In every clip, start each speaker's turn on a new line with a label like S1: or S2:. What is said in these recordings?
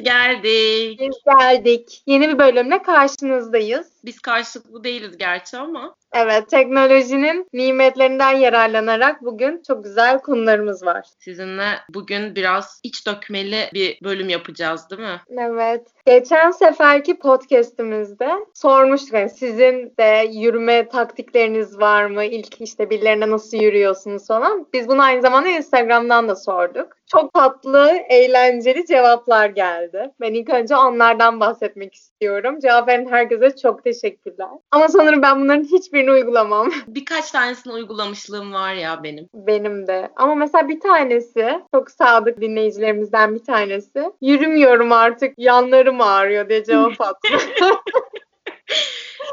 S1: Biz geldik.
S2: Biz geldik. Yeni bir bölümle karşınızdayız.
S1: Biz karşılıklı değiliz gerçi ama.
S2: Evet, teknolojinin nimetlerinden yararlanarak bugün çok güzel konularımız var.
S1: Sizinle bugün biraz iç dökmeli bir bölüm yapacağız değil mi?
S2: Evet. Geçen seferki podcast'imizde sormuştuk yani sizin de yürüme taktikleriniz var mı? İlk işte birilerine nasıl yürüyorsunuz falan. Biz bunu aynı zamanda Instagram'dan da sorduk. Çok tatlı, eğlenceli cevaplar geldi. Ben ilk önce onlardan bahsetmek istiyorum. Cevap veren herkese çok teşekkürler. Ama sanırım ben bunların hiçbirini uygulamam.
S1: Birkaç tanesini uygulamışlığım var ya benim.
S2: Benim de. Ama mesela bir tanesi, çok sadık dinleyicilerimizden bir tanesi. Yürümüyorum artık, yanlarım ağrıyor diye cevap attı.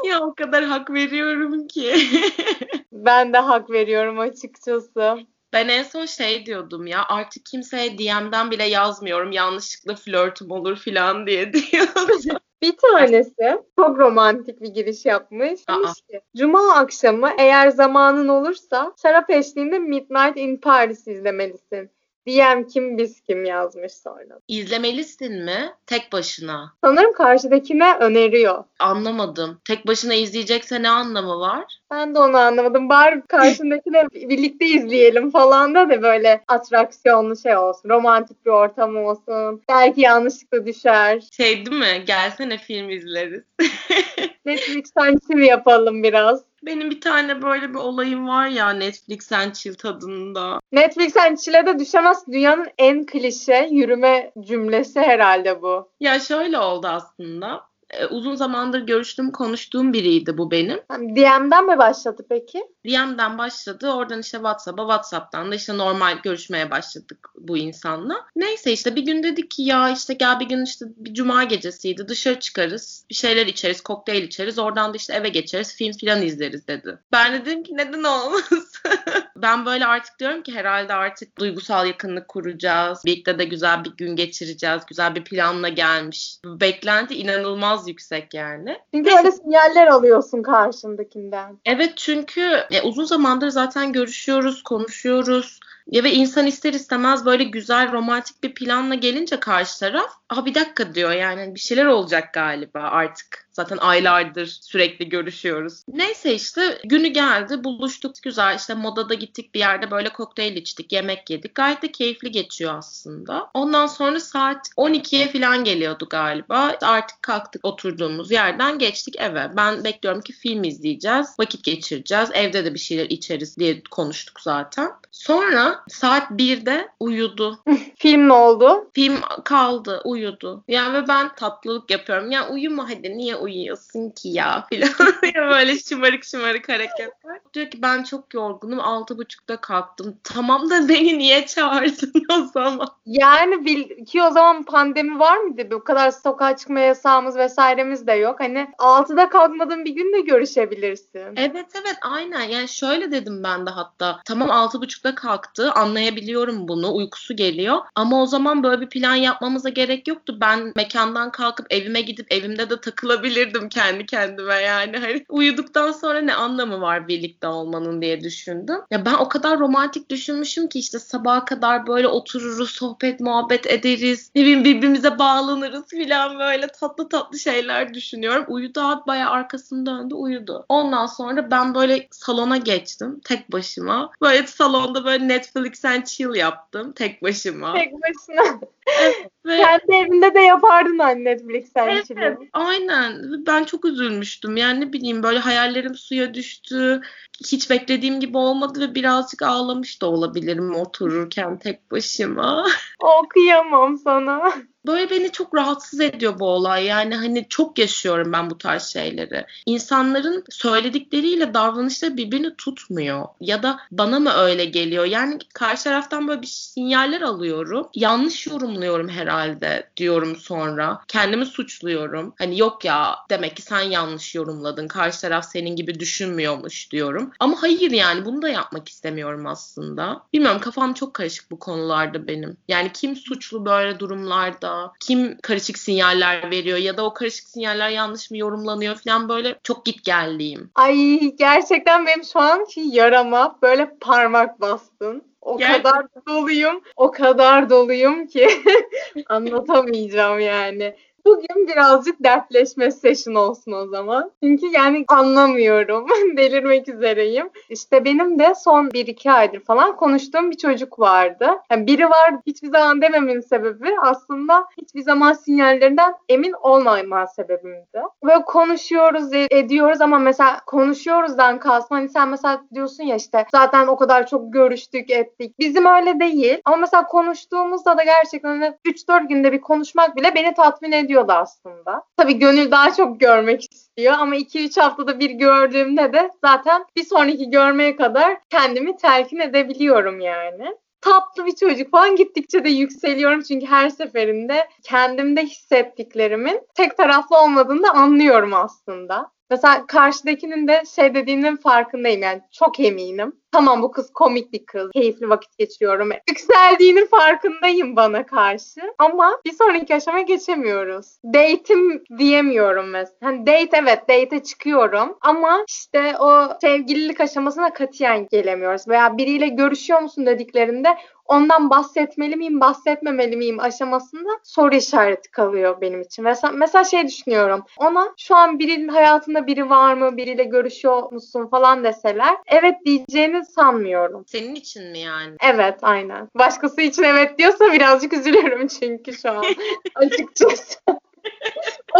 S1: ya o kadar hak veriyorum ki.
S2: ben de hak veriyorum açıkçası.
S1: Ben en son şey diyordum ya artık kimseye DM'den bile yazmıyorum yanlışlıkla flörtüm olur falan diye diyordum.
S2: Bir tanesi çok romantik bir giriş yapmış. Demiş ki Cuma akşamı eğer zamanın olursa şarap eşliğinde Midnight in Paris izlemelisin. DM kim biz kim yazmış sonra.
S1: İzlemelisin mi? Tek başına.
S2: Sanırım karşıdakine öneriyor.
S1: Anlamadım. Tek başına izleyecekse ne anlamı var?
S2: Ben de onu anlamadım. Bari karşındakine birlikte izleyelim falan da da böyle atraksiyonlu şey olsun. Romantik bir ortam olsun. Belki yanlışlıkla düşer.
S1: Şey değil mi? Gelsene film izleriz.
S2: Netflix'ten chill yapalım biraz.
S1: Benim bir tane böyle bir olayım var ya Netflix and Chill tadında.
S2: Netflix and Chill'e de düşemez. Dünyanın en klişe yürüme cümlesi herhalde bu.
S1: Ya şöyle oldu aslında e, uzun zamandır görüştüğüm, konuştuğum biriydi bu benim.
S2: DM'den mi başladı peki?
S1: DM'den başladı. Oradan işte WhatsApp'a, WhatsApp'tan da işte normal görüşmeye başladık bu insanla. Neyse işte bir gün dedik ki ya işte gel bir gün işte bir cuma gecesiydi. Dışarı çıkarız. Bir şeyler içeriz, kokteyl içeriz. Oradan da işte eve geçeriz, film filan izleriz dedi. Ben de dedim ki neden olmaz? ben böyle artık diyorum ki herhalde artık duygusal yakınlık kuracağız. Birlikte de güzel bir gün geçireceğiz. Güzel bir planla gelmiş. Beklenti inanılmaz yüksek yani.
S2: Çünkü öyle sinyaller alıyorsun karşındakinden.
S1: Evet çünkü e, uzun zamandır zaten görüşüyoruz, konuşuyoruz. Ya ve insan ister istemez böyle güzel romantik bir planla gelince karşı taraf, "Aa bir dakika." diyor. Yani bir şeyler olacak galiba artık. Zaten aylardır sürekli görüşüyoruz. Neyse işte günü geldi, buluştuk güzel. İşte modada gittik bir yerde böyle kokteyl içtik, yemek yedik. Gayet de keyifli geçiyor aslında. Ondan sonra saat 12'ye falan geliyordu galiba. Artık kalktık oturduğumuz yerden geçtik eve. Ben bekliyorum ki film izleyeceğiz, vakit geçireceğiz. Evde de bir şeyler içeriz diye konuştuk zaten. Sonra saat 1'de uyudu.
S2: film ne oldu?
S1: Film kaldı, uyudu. Yani ve ben tatlılık yapıyorum. Ya uyuma hadi niye uyuyorsun ki ya filan. böyle şımarık şımarık hareketler. Diyor ki ben çok yorgunum. Altı buçukta kalktım. Tamam da beni niye çağırdın o zaman?
S2: Yani bil ki o zaman pandemi var mıydı? Bu kadar sokağa çıkma yasağımız vesairemiz de yok. Hani altıda kalkmadığın bir gün de görüşebilirsin.
S1: Evet evet aynen. Yani şöyle dedim ben de hatta. Tamam altı buçukta kalktı. Anlayabiliyorum bunu. Uykusu geliyor. Ama o zaman böyle bir plan yapmamıza gerek yoktu. Ben mekandan kalkıp evime gidip evimde de takılabilirdim kendi kendime yani. Hani uyuduktan sonra ne anlamı var birlikte olmanın diye düşündüm. Ya ben o kadar romantik düşünmüşüm ki işte sabaha kadar böyle otururuz, sohbet, muhabbet ederiz. Ne bileyim birbirimize bağlanırız filan böyle tatlı tatlı şeyler düşünüyorum. Uyudu abi bayağı arkasını döndü uyudu. Ondan sonra ben böyle salona geçtim tek başıma. Böyle salonda böyle Netflix and chill yaptım tek başıma.
S2: Tek başına. Evet. Ve... Kendi evinde de yapardın anne Netflix and
S1: evet, chill'i. Aynen. Ben çok üzülmüştüm. Yani ne bileyim böyle hayallerim suya düştü. Hiç beklediğim gibi olmadı ve birazcık ağlamış da olabilirim otururken tek başıma.
S2: Okuyamam sana.
S1: Böyle beni çok rahatsız ediyor bu olay. Yani hani çok yaşıyorum ben bu tarz şeyleri. İnsanların söyledikleriyle davranışları birbirini tutmuyor. Ya da bana mı öyle geliyor? Yani karşı taraftan böyle bir sinyaller alıyorum. Yanlış yorumluyorum herhalde diyorum sonra. Kendimi suçluyorum. Hani yok ya demek ki sen yanlış yorumladın. Karşı taraf senin gibi düşünmüyormuş diyorum. Ama hayır yani bunu da yapmak istemiyorum aslında. Bilmiyorum kafam çok karışık bu konularda benim. Yani kim suçlu böyle durumlarda? Kim karışık sinyaller veriyor ya da o karışık sinyaller yanlış mı yorumlanıyor falan böyle çok git gelliyim.
S2: Ay gerçekten benim şu an yarama böyle parmak bastın. o Gerçekten. kadar doluyum. O kadar doluyum ki anlatamayacağım yani. Bugün birazcık dertleşme session olsun o zaman. Çünkü yani anlamıyorum. Delirmek üzereyim. İşte benim de son 1-2 aydır falan konuştuğum bir çocuk vardı. Yani biri var hiçbir zaman dememin sebebi aslında hiçbir zaman sinyallerinden emin olmama sebebimdi. Böyle konuşuyoruz, e, ediyoruz ama mesela konuşuyoruzdan kalsın. Hani sen mesela diyorsun ya işte zaten o kadar çok görüştük, ettik. Bizim öyle değil. Ama mesela konuştuğumuzda da gerçekten 3-4 hani günde bir konuşmak bile beni tatmin ediyor istiyordu aslında. Tabii gönül daha çok görmek istiyor ama 2-3 haftada bir gördüğümde de zaten bir sonraki görmeye kadar kendimi telkin edebiliyorum yani tatlı bir çocuk falan gittikçe de yükseliyorum çünkü her seferinde kendimde hissettiklerimin tek taraflı olmadığını da anlıyorum aslında. Mesela karşıdakinin de şey dediğinin farkındayım yani çok eminim. Tamam bu kız komik bir kız. Keyifli vakit geçiriyorum. Yükseldiğinin farkındayım bana karşı. Ama bir sonraki aşamaya geçemiyoruz. Date'im diyemiyorum mesela. Hani date evet date'e çıkıyorum. Ama işte o sevgililik aşamasına katiyen gelemiyoruz. Veya biriyle görüşüyor musun dediklerinde ondan bahsetmeli miyim, bahsetmemeli miyim aşamasında soru işareti kalıyor benim için. Mesela, mesela şey düşünüyorum. Ona şu an birinin hayatında biri var mı, biriyle görüşüyor musun falan deseler evet diyeceğini sanmıyorum.
S1: Senin için mi yani?
S2: Evet aynen. Başkası için evet diyorsa birazcık üzülürüm çünkü şu an açıkçası.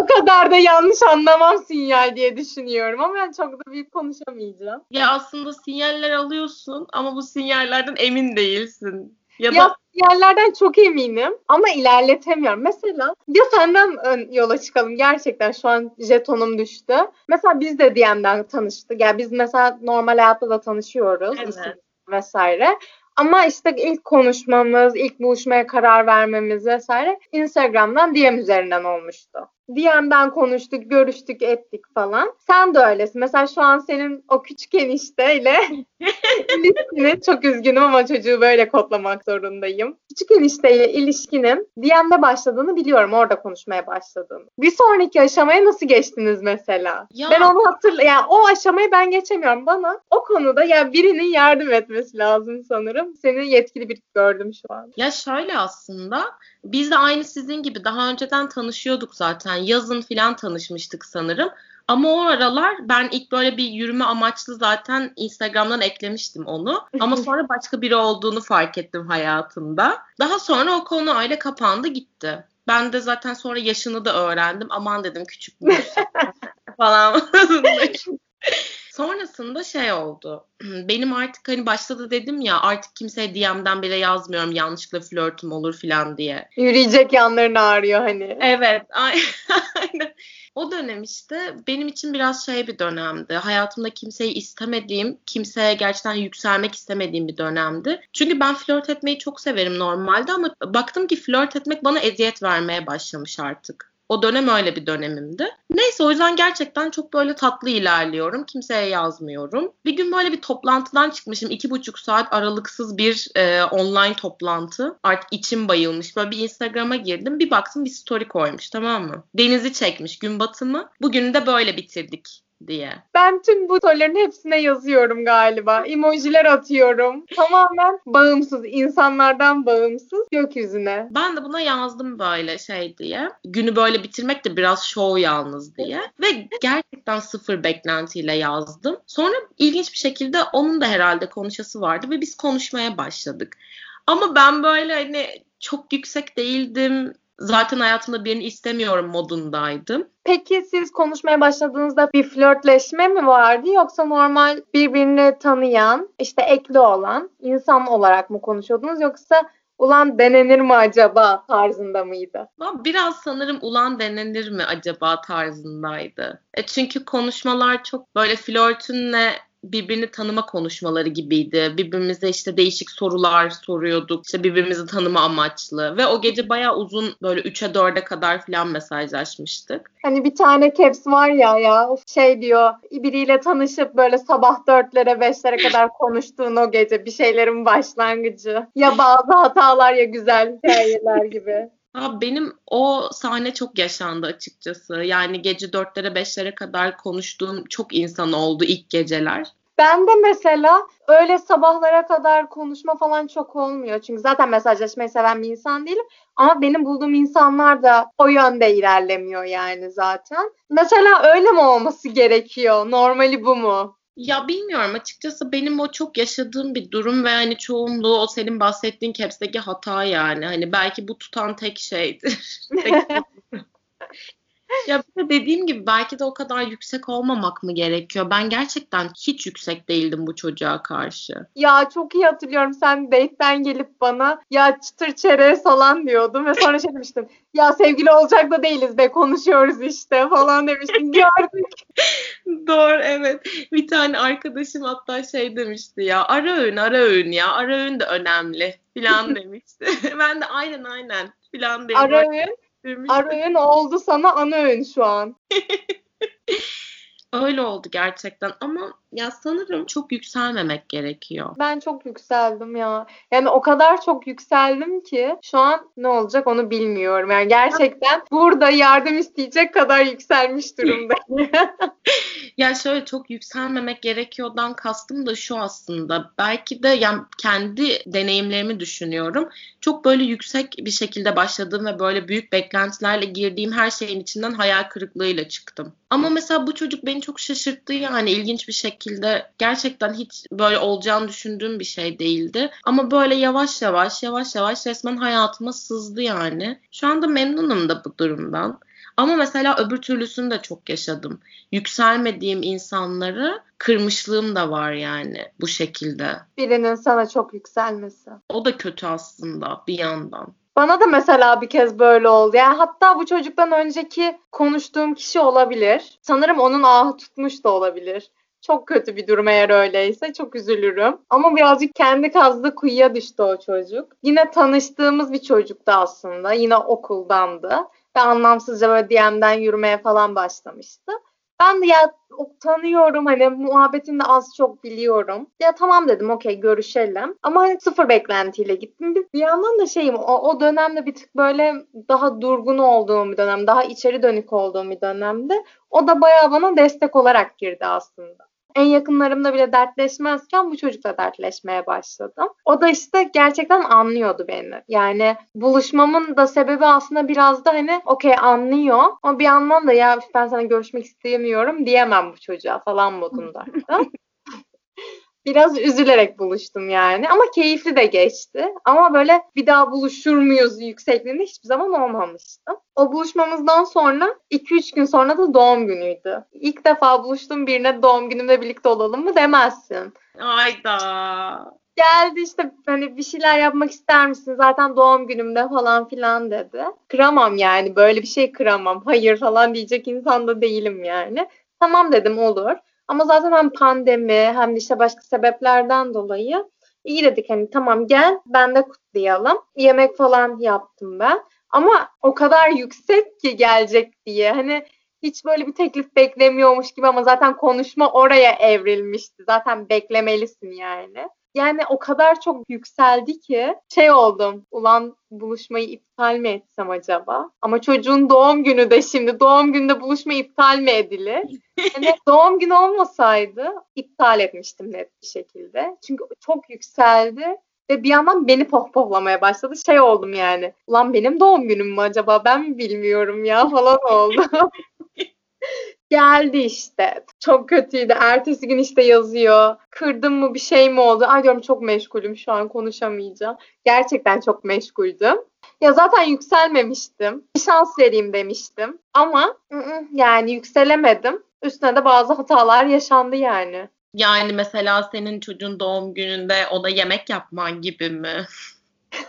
S2: O kadar da yanlış anlamam sinyal diye düşünüyorum ama ben çok da büyük konuşamayacağım.
S1: Ya aslında sinyaller alıyorsun ama bu sinyallerden emin değilsin.
S2: Ya, ya da yerlerden çok eminim ama ilerletemiyorum. Mesela ya senden ön yola çıkalım. Gerçekten şu an jetonum düştü. Mesela biz de DM'den tanıştık. Yani biz mesela normal hayatta da tanışıyoruz. Evet. Vesaire. Ama işte ilk konuşmamız, ilk buluşmaya karar vermemiz vesaire Instagram'dan DM üzerinden olmuştu. DM'den konuştuk, görüştük, ettik falan. Sen de öylesin. Mesela şu an senin o küçük enişteyle ilişkini çok üzgünüm ama çocuğu böyle kodlamak zorundayım. Küçük enişteyle ilişkinin DM'de başladığını biliyorum. Orada konuşmaya başladığını. Bir sonraki aşamaya nasıl geçtiniz mesela? Ya. Ben onu hatırla yani o aşamayı ben geçemiyorum. Bana o konuda ya yani birinin yardım etmesi lazım sanırım. Seni yetkili bir gördüm şu an.
S1: Ya şöyle aslında biz de aynı sizin gibi daha önceden tanışıyorduk zaten. Yazın filan tanışmıştık sanırım. Ama o aralar ben ilk böyle bir yürüme amaçlı zaten Instagram'dan eklemiştim onu. Ama sonra başka biri olduğunu fark ettim hayatımda. Daha sonra o konu öyle kapandı gitti. Ben de zaten sonra yaşını da öğrendim. Aman dedim küçük falan. Sonrasında şey oldu. Benim artık hani başta da dedim ya artık kimseye DM'den bile yazmıyorum yanlışlıkla flörtüm olur falan diye.
S2: Yürüyecek yanların ağrıyor hani.
S1: Evet aynen. O dönem işte benim için biraz şey bir dönemdi. Hayatımda kimseyi istemediğim, kimseye gerçekten yükselmek istemediğim bir dönemdi. Çünkü ben flört etmeyi çok severim normalde ama baktım ki flört etmek bana eziyet vermeye başlamış artık. O dönem öyle bir dönemimdi. Neyse o yüzden gerçekten çok böyle tatlı ilerliyorum. Kimseye yazmıyorum. Bir gün böyle bir toplantıdan çıkmışım. iki buçuk saat aralıksız bir e, online toplantı. Artık içim bayılmış. Böyle bir Instagram'a girdim. Bir baktım bir story koymuş tamam mı? Denizi çekmiş gün batımı. Bugünü de böyle bitirdik diye.
S2: Ben tüm bu soruların hepsine yazıyorum galiba. Emojiler atıyorum. Tamamen bağımsız, insanlardan bağımsız gökyüzüne.
S1: Ben de buna yazdım böyle şey diye. Günü böyle bitirmek de biraz show yalnız diye. Ve gerçekten sıfır beklentiyle yazdım. Sonra ilginç bir şekilde onun da herhalde konuşası vardı ve biz konuşmaya başladık. Ama ben böyle hani çok yüksek değildim zaten hayatımda birini istemiyorum modundaydım.
S2: Peki siz konuşmaya başladığınızda bir flörtleşme mi vardı yoksa normal birbirini tanıyan, işte ekli olan insan olarak mı konuşuyordunuz yoksa ulan denenir mi acaba tarzında mıydı?
S1: Biraz sanırım ulan denenir mi acaba tarzındaydı. E çünkü konuşmalar çok böyle flörtünle birbirini tanıma konuşmaları gibiydi. Birbirimize işte değişik sorular soruyorduk. İşte birbirimizi tanıma amaçlı. Ve o gece bayağı uzun böyle 3'e 4'e kadar falan mesajlaşmıştık.
S2: Hani bir tane caps var ya ya şey diyor biriyle tanışıp böyle sabah 4'lere 5'lere kadar konuştuğun o gece bir şeylerin başlangıcı. Ya bazı hatalar ya güzel hikayeler gibi.
S1: Abi benim o sahne çok yaşandı açıkçası. Yani gece dörtlere beşlere kadar konuştuğum çok insan oldu ilk geceler.
S2: Ben de mesela öyle sabahlara kadar konuşma falan çok olmuyor. Çünkü zaten mesajlaşmayı seven bir insan değilim. Ama benim bulduğum insanlar da o yönde ilerlemiyor yani zaten. Mesela öyle mi olması gerekiyor? Normali bu mu?
S1: Ya bilmiyorum açıkçası benim o çok yaşadığım bir durum ve hani çoğunluğu o senin bahsettiğin caps'teki hata yani. Hani belki bu tutan tek şeydir. Ya dediğim gibi belki de o kadar yüksek olmamak mı gerekiyor? Ben gerçekten hiç yüksek değildim bu çocuğa karşı.
S2: Ya çok iyi hatırlıyorum sen date'den gelip bana ya çıtır çerez falan diyordun ve sonra şey demiştin. Ya sevgili olacak da değiliz be konuşuyoruz işte falan demiştin. Gördük.
S1: Doğru evet. Bir tane arkadaşım hatta şey demişti ya ara öğün ara öğün ya ara öğün de önemli falan demişti. ben de aynen aynen falan diye.
S2: Ara öğün Ara öğün oldu sana ana öğün şu an.
S1: Öyle oldu gerçekten ama ya sanırım çok yükselmemek gerekiyor.
S2: Ben çok yükseldim ya. Yani o kadar çok yükseldim ki şu an ne olacak onu bilmiyorum. Yani gerçekten burada yardım isteyecek kadar yükselmiş durumdayım.
S1: ya şöyle çok yükselmemek gerekiyordan kastım da şu aslında. Belki de yani kendi deneyimlerimi düşünüyorum. Çok böyle yüksek bir şekilde başladığım ve böyle büyük beklentilerle girdiğim her şeyin içinden hayal kırıklığıyla çıktım. Ama mesela bu çocuk beni çok şaşırttı yani ilginç bir şekilde. Gerçekten hiç böyle olacağını düşündüğüm bir şey değildi. Ama böyle yavaş yavaş yavaş yavaş resmen hayatıma sızdı yani. Şu anda memnunum da bu durumdan. Ama mesela öbür türlüsünü de çok yaşadım. Yükselmediğim insanları kırmışlığım da var yani bu şekilde.
S2: Birinin sana çok yükselmesi.
S1: O da kötü aslında bir yandan.
S2: Bana da mesela bir kez böyle oldu. Yani hatta bu çocuktan önceki konuştuğum kişi olabilir. Sanırım onun ahı tutmuş da olabilir. Çok kötü bir durum eğer öyleyse. Çok üzülürüm. Ama birazcık kendi kazdığı kuyuya düştü o çocuk. Yine tanıştığımız bir çocuktu aslında. Yine okuldandı. Ve anlamsızca böyle DM'den yürümeye falan başlamıştı. Ben de ya tanıyorum hani muhabbetini de az çok biliyorum. Ya tamam dedim okey görüşelim. Ama hani sıfır beklentiyle gittim. Bir, bir yandan da şeyim o, o dönemde bir tık böyle daha durgun olduğum bir dönem. Daha içeri dönük olduğum bir dönemde. O da bayağı bana destek olarak girdi aslında en yakınlarımda bile dertleşmezken bu çocukla dertleşmeye başladım. O da işte gerçekten anlıyordu beni. Yani buluşmamın da sebebi aslında biraz da hani okey anlıyor ama bir yandan da ya ben sana görüşmek istemiyorum diyemem bu çocuğa falan modunda. biraz üzülerek buluştum yani. Ama keyifli de geçti. Ama böyle bir daha buluşur muyuz yüksekliğinde hiçbir zaman olmamıştım. O buluşmamızdan sonra 2-3 gün sonra da doğum günüydü. İlk defa buluştuğum birine doğum günümde birlikte olalım mı demezsin.
S1: Ayda.
S2: Geldi işte hani bir şeyler yapmak ister misin zaten doğum günümde falan filan dedi. Kıramam yani böyle bir şey kıramam. Hayır falan diyecek insan da değilim yani. Tamam dedim olur. Ama zaten hem pandemi hem de işte başka sebeplerden dolayı iyi dedik hani tamam gel ben de kutlayalım. Yemek falan yaptım ben. Ama o kadar yüksek ki gelecek diye. Hani hiç böyle bir teklif beklemiyormuş gibi ama zaten konuşma oraya evrilmişti. Zaten beklemelisin yani. Yani o kadar çok yükseldi ki şey oldum. Ulan buluşmayı iptal mi etsem acaba? Ama çocuğun doğum günü de şimdi doğum günde buluşma iptal mi edilir? Yani doğum günü olmasaydı iptal etmiştim net bir şekilde. Çünkü çok yükseldi ve bir yandan beni pohpohlamaya başladı. Şey oldum yani. Ulan benim doğum günüm mü acaba? Ben mi bilmiyorum ya falan oldu. Geldi işte. Çok kötüydü. Ertesi gün işte yazıyor. Kırdım mı bir şey mi oldu? Ay diyorum çok meşgulüm şu an konuşamayacağım. Gerçekten çok meşguldüm. Ya zaten yükselmemiştim. Bir şans vereyim demiştim. Ama yani yükselemedim. Üstüne de bazı hatalar yaşandı yani.
S1: Yani mesela senin çocuğun doğum gününde o da yemek yapman gibi mi?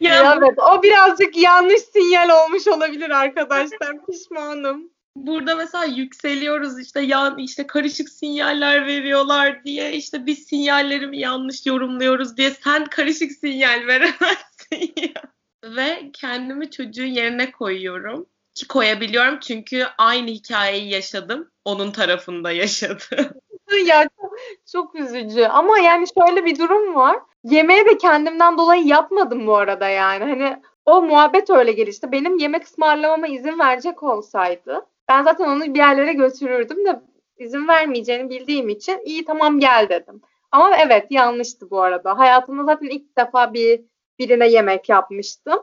S2: ya evet o birazcık yanlış sinyal olmuş olabilir arkadaşlar. Pişmanım
S1: burada mesela yükseliyoruz işte yan işte karışık sinyaller veriyorlar diye işte biz sinyallerimi yanlış yorumluyoruz diye sen karışık sinyal veremezsin ya. Ve kendimi çocuğun yerine koyuyorum. Ki koyabiliyorum çünkü aynı hikayeyi yaşadım. Onun tarafında yaşadım.
S2: ya çok, çok üzücü. Ama yani şöyle bir durum var. Yemeği de kendimden dolayı yapmadım bu arada yani. Hani o muhabbet öyle gelişti. Benim yemek ısmarlamama izin verecek olsaydı ben zaten onu bir yerlere götürürdüm de izin vermeyeceğini bildiğim için iyi tamam gel dedim. Ama evet yanlıştı bu arada. Hayatımda zaten ilk defa bir birine yemek yapmıştım.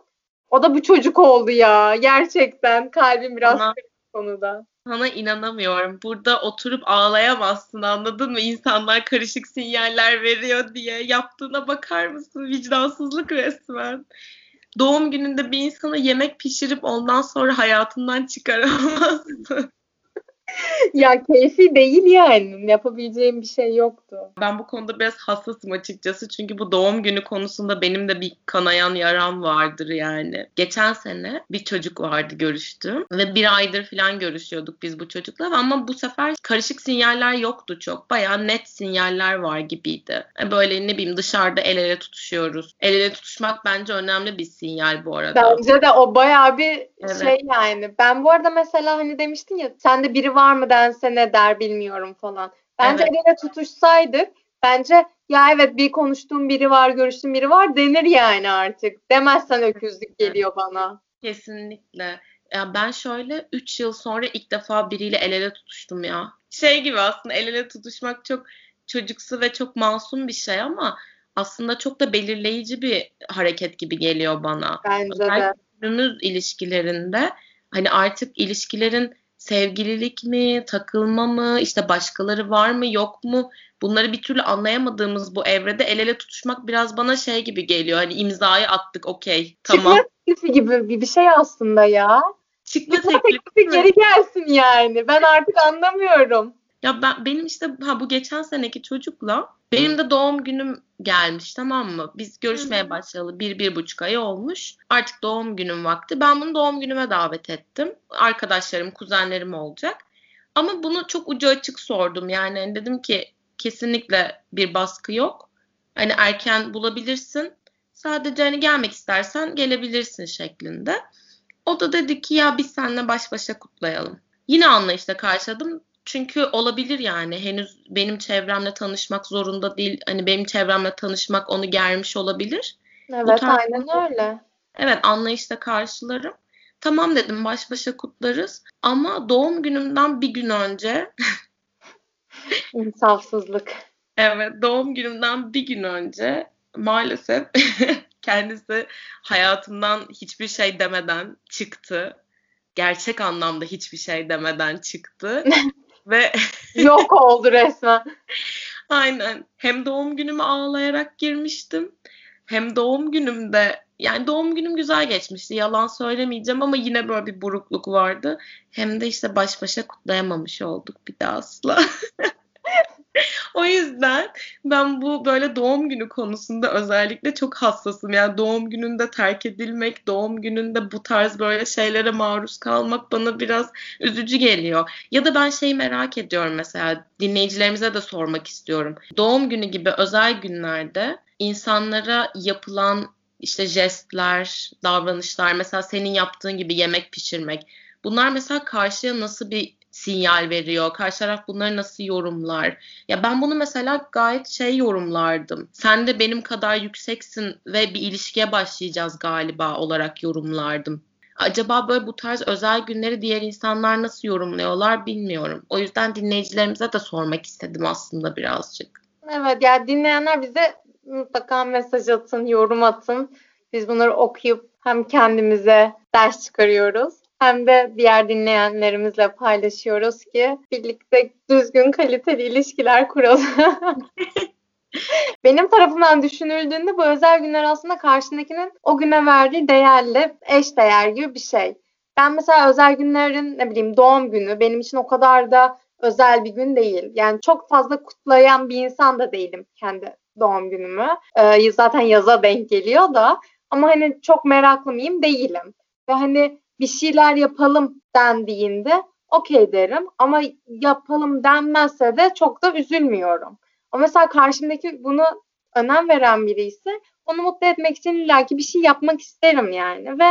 S2: O da bu çocuk oldu ya. Gerçekten kalbim biraz
S1: Ama
S2: konuda.
S1: Sana inanamıyorum. Burada oturup ağlayamazsın anladın mı? İnsanlar karışık sinyaller veriyor diye. Yaptığına bakar mısın? Vicdansızlık resmen. Doğum gününde bir insana yemek pişirip ondan sonra hayatından çıkaramazsın.
S2: ya keyfi değil yani. Yapabileceğim bir şey yoktu.
S1: Ben bu konuda biraz hassasım açıkçası. Çünkü bu doğum günü konusunda benim de bir kanayan yaram vardır yani. Geçen sene bir çocuk vardı görüştüğüm. Ve bir aydır falan görüşüyorduk biz bu çocukla. Ama bu sefer karışık sinyaller yoktu çok. Bayağı net sinyaller var gibiydi. E, böyle ne bileyim dışarıda el ele tutuşuyoruz. El ele tutuşmak bence önemli bir sinyal bu arada.
S2: Bence de o bayağı bir evet. şey yani. Ben bu arada mesela hani demiştin ya sende biri var mı dense ne der bilmiyorum falan. Bence evet. el ele tutuşsaydık bence ya evet bir konuştuğum biri var, görüştüğüm biri var denir yani artık. Demezsen öküzlük geliyor bana.
S1: Kesinlikle. Ya ben şöyle 3 yıl sonra ilk defa biriyle el ele tutuştum ya. Şey gibi aslında el ele tutuşmak çok çocuksu ve çok masum bir şey ama aslında çok da belirleyici bir hareket gibi geliyor bana.
S2: Bence Özellikle de.
S1: günümüz ilişkilerinde hani artık ilişkilerin sevgililik mi, takılma mı, işte başkaları var mı, yok mu? Bunları bir türlü anlayamadığımız bu evrede el ele tutuşmak biraz bana şey gibi geliyor. Hani imzayı attık, okey, tamam.
S2: Çıkma teklifi gibi bir şey aslında ya.
S1: Çıkma, Çıkma teklifi,
S2: teklifi geri gelsin yani. Ben artık anlamıyorum.
S1: Ya ben benim işte ha bu geçen seneki çocukla benim de doğum günüm gelmiş tamam mı? Biz görüşmeye başlayalı bir, bir buçuk ay olmuş. Artık doğum günüm vakti. Ben bunu doğum günüme davet ettim. Arkadaşlarım, kuzenlerim olacak. Ama bunu çok ucu açık sordum. Yani dedim ki kesinlikle bir baskı yok. Hani erken bulabilirsin. Sadece hani gelmek istersen gelebilirsin şeklinde. O da dedi ki ya biz seninle baş başa kutlayalım. Yine anlayışla karşıladım. Çünkü olabilir yani henüz benim çevremle tanışmak zorunda değil. Hani benim çevremle tanışmak onu germiş olabilir.
S2: Evet tarz... aynen öyle.
S1: Evet anlayışla karşılarım. Tamam dedim baş başa kutlarız. Ama doğum günümden bir gün önce
S2: İnsafsızlık.
S1: Evet doğum günümden bir gün önce maalesef kendisi hayatımdan hiçbir şey demeden çıktı. Gerçek anlamda hiçbir şey demeden çıktı. Ve
S2: yok oldu resmen.
S1: Aynen. Hem doğum günüme ağlayarak girmiştim. Hem doğum günümde yani doğum günüm güzel geçmişti. Yalan söylemeyeceğim ama yine böyle bir burukluk vardı. Hem de işte baş başa kutlayamamış olduk bir daha asla. o yüzden ben bu böyle doğum günü konusunda özellikle çok hassasım. Yani doğum gününde terk edilmek, doğum gününde bu tarz böyle şeylere maruz kalmak bana biraz üzücü geliyor. Ya da ben şeyi merak ediyorum mesela dinleyicilerimize de sormak istiyorum. Doğum günü gibi özel günlerde insanlara yapılan işte jestler, davranışlar mesela senin yaptığın gibi yemek pişirmek. Bunlar mesela karşıya nasıl bir sinyal veriyor? Karşı taraf bunları nasıl yorumlar? Ya ben bunu mesela gayet şey yorumlardım. Sen de benim kadar yükseksin ve bir ilişkiye başlayacağız galiba olarak yorumlardım. Acaba böyle bu tarz özel günleri diğer insanlar nasıl yorumluyorlar bilmiyorum. O yüzden dinleyicilerimize de sormak istedim aslında birazcık.
S2: Evet yani dinleyenler bize mutlaka mesaj atın, yorum atın. Biz bunları okuyup hem kendimize ders çıkarıyoruz hem de diğer dinleyenlerimizle paylaşıyoruz ki birlikte düzgün kaliteli ilişkiler kuralım. Benim tarafından düşünüldüğünde bu özel günler aslında karşındakinin o güne verdiği değerle eş değer gibi bir şey. Ben mesela özel günlerin ne bileyim doğum günü benim için o kadar da özel bir gün değil. Yani çok fazla kutlayan bir insan da değilim kendi doğum günümü. Ee, zaten yaza denk geliyor da ama hani çok meraklı mıyım değilim. Ve hani bir şeyler yapalım dendiğinde okey derim ama yapalım denmezse de çok da üzülmüyorum. Ama mesela karşımdaki bunu önem veren biri ise onu mutlu etmek için illaki bir şey yapmak isterim yani ve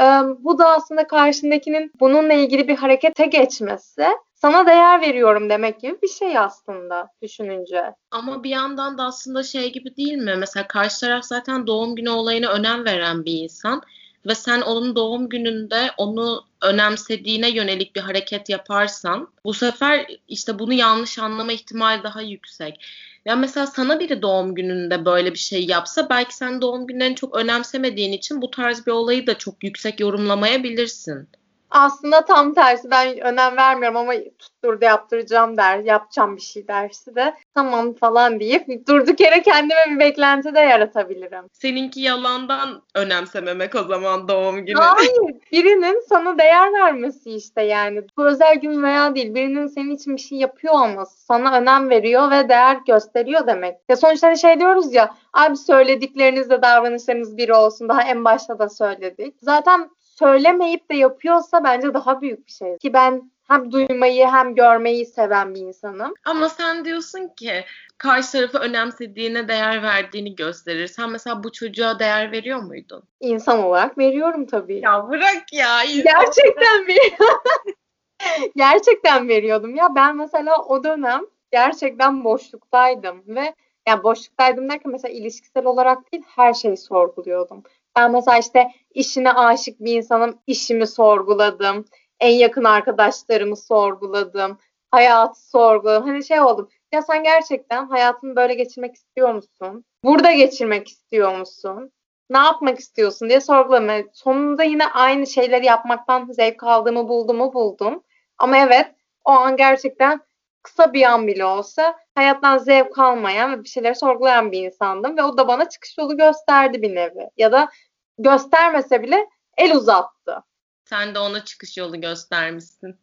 S2: e, bu da aslında karşındakinin bununla ilgili bir harekete geçmesi sana değer veriyorum demek gibi bir şey aslında düşününce.
S1: Ama bir yandan da aslında şey gibi değil mi? Mesela karşı taraf zaten doğum günü olayına önem veren bir insan ve sen onun doğum gününde onu önemsediğine yönelik bir hareket yaparsan bu sefer işte bunu yanlış anlama ihtimali daha yüksek. Ya mesela sana biri doğum gününde böyle bir şey yapsa belki sen doğum günlerini çok önemsemediğin için bu tarz bir olayı da çok yüksek yorumlamayabilirsin.
S2: Aslında tam tersi ben önem vermiyorum ama tutturdu yaptıracağım der, yapacağım bir şey dersi de tamam falan deyip durduk yere kendime bir beklenti de yaratabilirim.
S1: Seninki yalandan önemsememek o zaman doğum günü.
S2: Hayır, birinin sana değer vermesi işte yani. Bu özel gün veya değil, birinin senin için bir şey yapıyor olması, sana önem veriyor ve değer gösteriyor demek. Ya sonuçta hani şey diyoruz ya, abi söylediklerinizle davranışlarınız biri olsun. Daha en başta da söyledik. Zaten söylemeyip de yapıyorsa bence daha büyük bir şey. Ki ben hem duymayı hem görmeyi seven bir insanım.
S1: Ama sen diyorsun ki karşı tarafı önemsediğine, değer verdiğini gösterir. Sen mesela bu çocuğa değer veriyor muydun?
S2: İnsan olarak veriyorum tabii.
S1: Ya bırak ya.
S2: Gerçekten veriyorum. gerçekten veriyordum. Ya ben mesela o dönem gerçekten boşluktaydım ve yani boşluktaydım derken mesela ilişkisel olarak değil her şeyi sorguluyordum. Ben mesela işte işine aşık bir insanım, işimi sorguladım. En yakın arkadaşlarımı sorguladım. Hayatı sorguladım. Hani şey oldum. Ya sen gerçekten hayatını böyle geçirmek istiyor musun? Burada geçirmek istiyor musun? Ne yapmak istiyorsun diye sorgulamaya. Sonunda yine aynı şeyleri yapmaktan zevk aldığımı bulduğumu buldum. Ama evet o an gerçekten kısa bir an bile olsa hayattan zevk almayan ve bir şeyleri sorgulayan bir insandım ve o da bana çıkış yolu gösterdi bir nevi. Ya da göstermese bile el uzattı.
S1: Sen de ona çıkış yolu göstermişsin.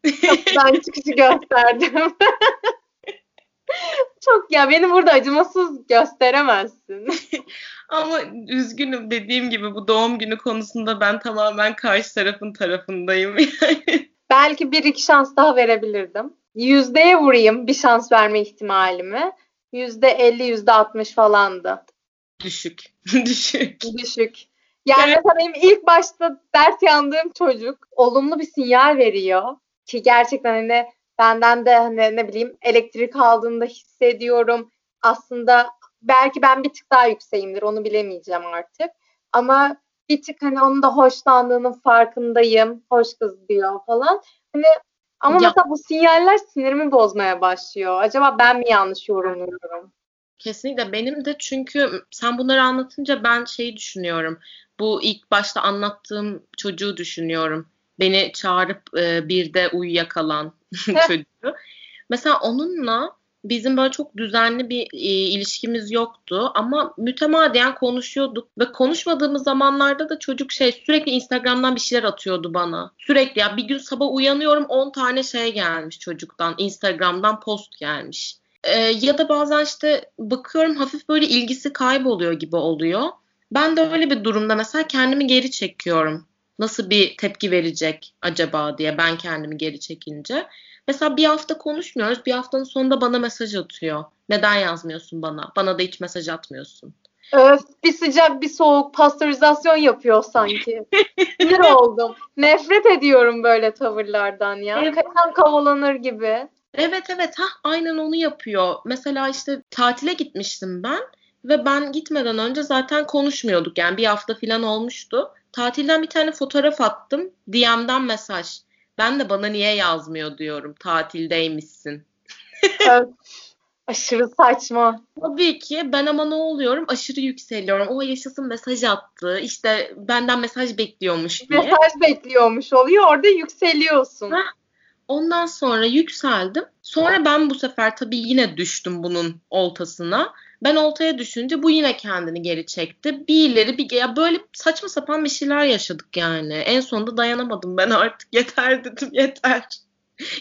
S2: ben çıkışı gösterdim. Çok ya beni burada acımasız gösteremezsin.
S1: Ama üzgünüm dediğim gibi bu doğum günü konusunda ben tamamen karşı tarafın tarafındayım.
S2: Belki bir iki şans daha verebilirdim yüzdeye vurayım bir şans verme ihtimalimi. Yüzde elli, yüzde altmış falandı.
S1: Düşük. Düşük.
S2: Düşük. Yani mesela benim ilk başta dert yandığım çocuk olumlu bir sinyal veriyor. Ki gerçekten hani benden de hani ne bileyim elektrik aldığında hissediyorum. Aslında belki ben bir tık daha yükseğimdir onu bilemeyeceğim artık. Ama bir tık hani onun da hoşlandığının farkındayım. Hoş kız diyor falan. Hani ama ya, mesela bu sinyaller sinirimi bozmaya başlıyor. Acaba ben mi yanlış yorumluyorum?
S1: Kesinlikle benim de çünkü sen bunları anlatınca ben şeyi düşünüyorum. Bu ilk başta anlattığım çocuğu düşünüyorum. Beni çağırıp e, bir de uyuyakalan çocuğu. Mesela onunla bizim böyle çok düzenli bir e, ilişkimiz yoktu ama mütemadiyen konuşuyorduk ve konuşmadığımız zamanlarda da çocuk şey sürekli Instagram'dan bir şeyler atıyordu bana. Sürekli ya bir gün sabah uyanıyorum 10 tane şey gelmiş çocuktan Instagram'dan post gelmiş. E, ya da bazen işte bakıyorum hafif böyle ilgisi kayboluyor gibi oluyor. Ben de öyle bir durumda mesela kendimi geri çekiyorum. Nasıl bir tepki verecek acaba diye ben kendimi geri çekince. Mesela bir hafta konuşmuyoruz. Bir haftanın sonunda bana mesaj atıyor. Neden yazmıyorsun bana? Bana da hiç mesaj atmıyorsun.
S2: Öf, bir sıcak bir soğuk pastörizasyon yapıyor sanki. Sinir oldum. Nefret ediyorum böyle tavırlardan ya. Evet. Kaçan kavalanır gibi.
S1: Evet evet ha aynen onu yapıyor. Mesela işte tatile gitmiştim ben ve ben gitmeden önce zaten konuşmuyorduk yani bir hafta falan olmuştu. Tatilden bir tane fotoğraf attım. DM'den mesaj. Ben de bana niye yazmıyor diyorum. Tatildeymişsin.
S2: Aşırı saçma.
S1: Tabii ki ben ama ne oluyorum? Aşırı yükseliyorum. O yaşasın mesaj attı. İşte benden mesaj bekliyormuş diye.
S2: Mesaj bekliyormuş oluyor. Orada yükseliyorsun.
S1: Heh. Ondan sonra yükseldim. Sonra ben bu sefer tabii yine düştüm bunun oltasına. Ben oltaya düşünce bu yine kendini geri çekti. Bir ileri bir ya böyle saçma sapan bir şeyler yaşadık yani. En sonunda dayanamadım ben artık yeter dedim yeter.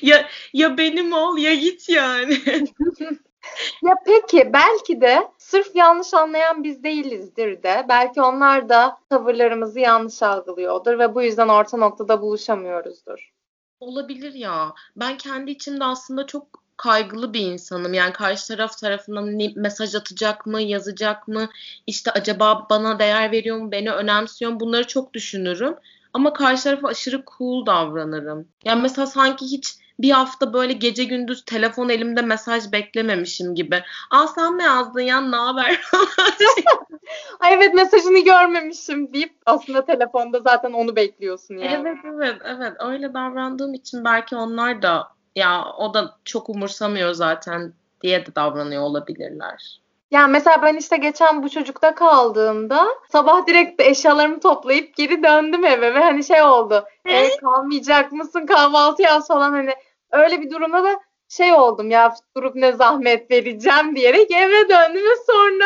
S1: ya ya benim ol ya git yani.
S2: ya peki belki de sırf yanlış anlayan biz değilizdir de. Belki onlar da tavırlarımızı yanlış algılıyordur ve bu yüzden orta noktada buluşamıyoruzdur.
S1: Olabilir ya. Ben kendi içimde aslında çok kaygılı bir insanım. Yani karşı taraf tarafından mesaj atacak mı, yazacak mı? İşte acaba bana değer veriyor mu, beni önemsiyor mu? Bunları çok düşünürüm. Ama karşı tarafa aşırı cool davranırım. Yani mesela sanki hiç bir hafta böyle gece gündüz telefon elimde mesaj beklememişim gibi. Aa sen mi yazdın ya ne haber?
S2: Ay evet mesajını görmemişim deyip aslında telefonda zaten onu bekliyorsun yani.
S1: Evet evet evet öyle davrandığım için belki onlar da ya o da çok umursamıyor zaten diye de davranıyor olabilirler.
S2: Yani mesela ben işte geçen bu çocukta kaldığımda sabah direkt eşyalarımı toplayıp geri döndüm eve ve hani şey oldu. E, kalmayacak mısın kahvaltı yaz falan hani öyle bir durumda da şey oldum ya durup ne zahmet vereceğim diyerek eve döndüm ve sonra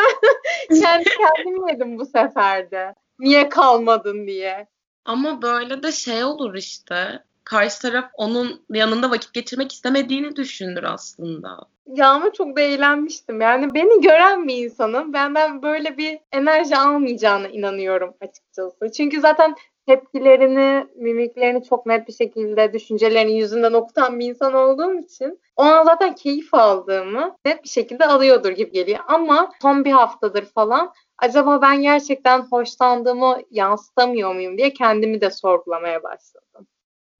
S2: kendi kendimi yedim bu seferde. Niye kalmadın diye.
S1: Ama böyle de şey olur işte karşı taraf onun yanında vakit geçirmek istemediğini düşünür aslında.
S2: Ya ama çok da eğlenmiştim. Yani beni gören bir insanın benden böyle bir enerji almayacağına inanıyorum açıkçası. Çünkü zaten tepkilerini, mimiklerini çok net bir şekilde düşüncelerini yüzünden okutan bir insan olduğum için ona zaten keyif aldığımı net bir şekilde alıyordur gibi geliyor. Ama son bir haftadır falan acaba ben gerçekten hoşlandığımı yansıtamıyor muyum diye kendimi de sorgulamaya başladım.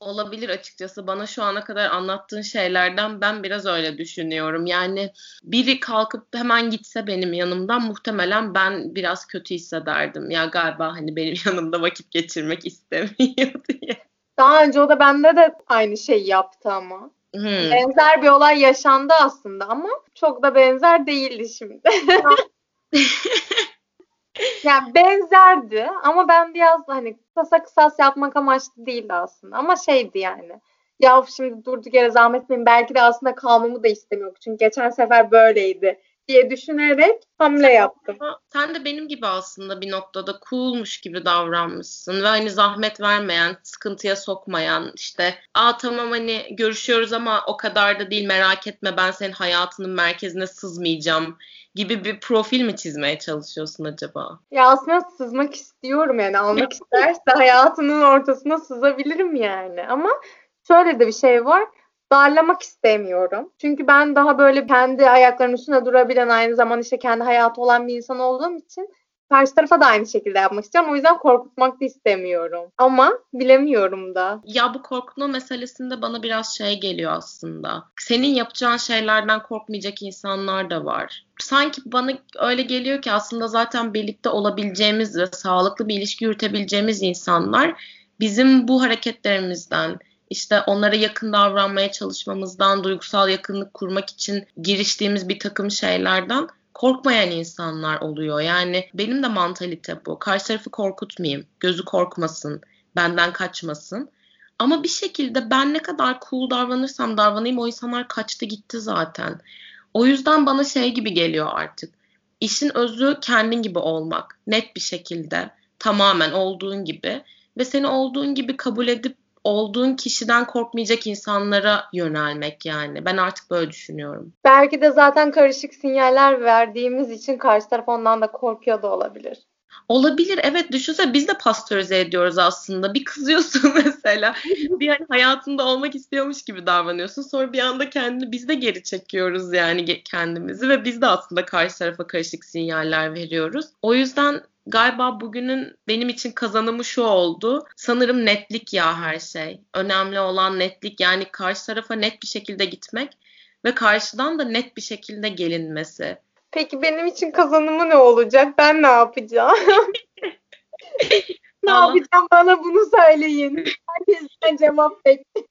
S1: Olabilir açıkçası. Bana şu ana kadar anlattığın şeylerden ben biraz öyle düşünüyorum. Yani biri kalkıp hemen gitse benim yanımdan muhtemelen ben biraz kötü hissederdim. Ya galiba hani benim yanımda vakit geçirmek istemiyor diye.
S2: Daha önce o da bende de aynı şey yaptı ama. Hmm. Benzer bir olay yaşandı aslında ama çok da benzer değildi şimdi. yani benzerdi ama ben biraz hani kısa kısas yapmak amaçlı değildi aslında ama şeydi yani. Ya şimdi durduk yere zahmet benim belki de aslında kalmamı da istemiyor. Çünkü geçen sefer böyleydi diye düşünerek hamle yaptım.
S1: Sen de benim gibi aslında bir noktada coolmuş gibi davranmışsın ve hani zahmet vermeyen, sıkıntıya sokmayan işte aa tamam hani görüşüyoruz ama o kadar da değil merak etme ben senin hayatının merkezine sızmayacağım gibi bir profil mi çizmeye çalışıyorsun acaba?
S2: Ya aslında sızmak istiyorum yani almak isterse hayatının ortasına sızabilirim yani ama şöyle de bir şey var darlamak istemiyorum. Çünkü ben daha böyle kendi ayaklarının üstünde durabilen aynı zamanda işte kendi hayatı olan bir insan olduğum için karşı tarafa da aynı şekilde yapmak istiyorum. O yüzden korkutmak da istemiyorum. Ama bilemiyorum da.
S1: Ya bu korkutma meselesinde bana biraz şey geliyor aslında. Senin yapacağın şeylerden korkmayacak insanlar da var. Sanki bana öyle geliyor ki aslında zaten birlikte olabileceğimiz ve sağlıklı bir ilişki yürütebileceğimiz insanlar bizim bu hareketlerimizden, işte onlara yakın davranmaya çalışmamızdan, duygusal yakınlık kurmak için giriştiğimiz bir takım şeylerden korkmayan insanlar oluyor. Yani benim de mantalite bu. Karşı tarafı korkutmayayım, gözü korkmasın, benden kaçmasın. Ama bir şekilde ben ne kadar cool davranırsam davranayım o insanlar kaçtı gitti zaten. O yüzden bana şey gibi geliyor artık. İşin özü kendin gibi olmak. Net bir şekilde. Tamamen olduğun gibi. Ve seni olduğun gibi kabul edip olduğun kişiden korkmayacak insanlara yönelmek yani. Ben artık böyle düşünüyorum.
S2: Belki de zaten karışık sinyaller verdiğimiz için karşı taraf ondan da korkuyor da olabilir.
S1: Olabilir evet düşünse biz de pastörize ediyoruz aslında. Bir kızıyorsun mesela. bir hani hayatında olmak istiyormuş gibi davranıyorsun. Sonra bir anda kendini biz de geri çekiyoruz yani kendimizi ve biz de aslında karşı tarafa karışık sinyaller veriyoruz. O yüzden galiba bugünün benim için kazanımı şu oldu. Sanırım netlik ya her şey. Önemli olan netlik yani karşı tarafa net bir şekilde gitmek ve karşıdan da net bir şekilde gelinmesi.
S2: Peki benim için kazanımı ne olacak? Ben ne yapacağım? ne Allah. yapacağım? Bana bunu söyleyin. Herkesten cevap bekliyorum.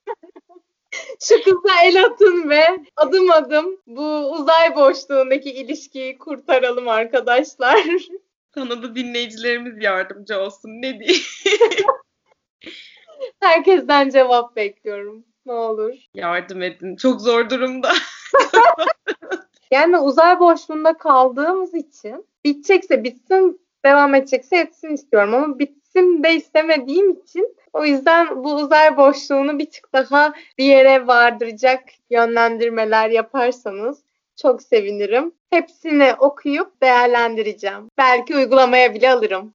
S2: Şu kıza el atın ve adım adım bu uzay boşluğundaki ilişkiyi kurtaralım arkadaşlar.
S1: Sana da dinleyicilerimiz yardımcı olsun. Ne diyeyim?
S2: Herkesten cevap bekliyorum. Ne olur.
S1: Yardım edin. Çok zor durumda.
S2: yani uzay boşluğunda kaldığımız için bitecekse bitsin, devam edecekse etsin istiyorum ama bitsin de istemediğim için o yüzden bu uzay boşluğunu bir tık daha bir yere vardıracak yönlendirmeler yaparsanız çok sevinirim. Hepsini okuyup değerlendireceğim. Belki uygulamaya bile alırım.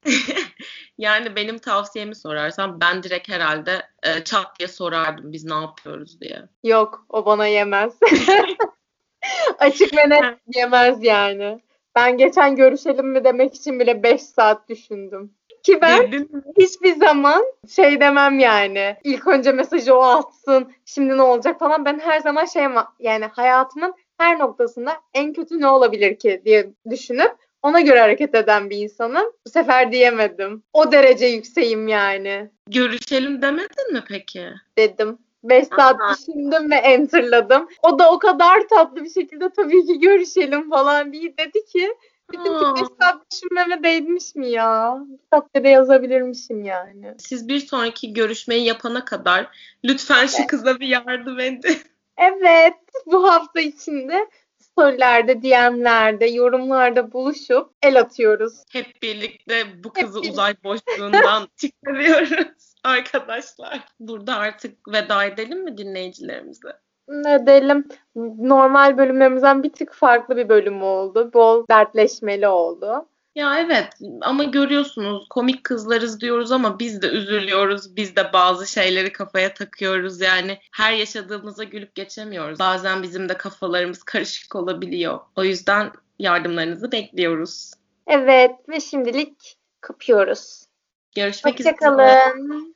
S1: yani benim tavsiyemi sorarsan ben direkt herhalde e, çat diye sorardım biz ne yapıyoruz diye.
S2: Yok o bana yemez. Açık ve net yemez yani. Ben geçen görüşelim mi demek için bile 5 saat düşündüm. Ki ben hiçbir zaman şey demem yani. İlk önce mesajı o atsın. Şimdi ne olacak falan. Ben her zaman şey yani hayatımın her noktasında en kötü ne olabilir ki diye düşünüp ona göre hareket eden bir insanım. Bu sefer diyemedim. O derece yükseğim yani
S1: Görüşelim demedin mi peki?
S2: dedim. 5 saat düşündüm ve enterladım. O da o kadar tatlı bir şekilde tabii ki görüşelim falan diye dedi ki dedim ki
S1: Aa.
S2: 5 saat düşünmeme değmiş mi ya? Bir saatte yazabilirmişim yani.
S1: Siz bir sonraki görüşmeyi yapana kadar lütfen şu kıza bir yardım edin.
S2: Evet, bu hafta içinde storylerde, DM'lerde, yorumlarda buluşup el atıyoruz.
S1: Hep birlikte bu kızı
S2: birlikte.
S1: uzay boşluğundan çıkarıyoruz arkadaşlar. Burada artık veda edelim mi dinleyicilerimize?
S2: Ne diyelim, normal bölümlerimizden bir tık farklı bir bölüm oldu. Bol dertleşmeli oldu.
S1: Ya evet ama görüyorsunuz komik kızlarız diyoruz ama biz de üzülüyoruz. Biz de bazı şeyleri kafaya takıyoruz yani. Her yaşadığımıza gülüp geçemiyoruz. Bazen bizim de kafalarımız karışık olabiliyor. O yüzden yardımlarınızı bekliyoruz.
S2: Evet ve şimdilik kapıyoruz.
S1: Görüşmek üzere.
S2: Hoşçakalın.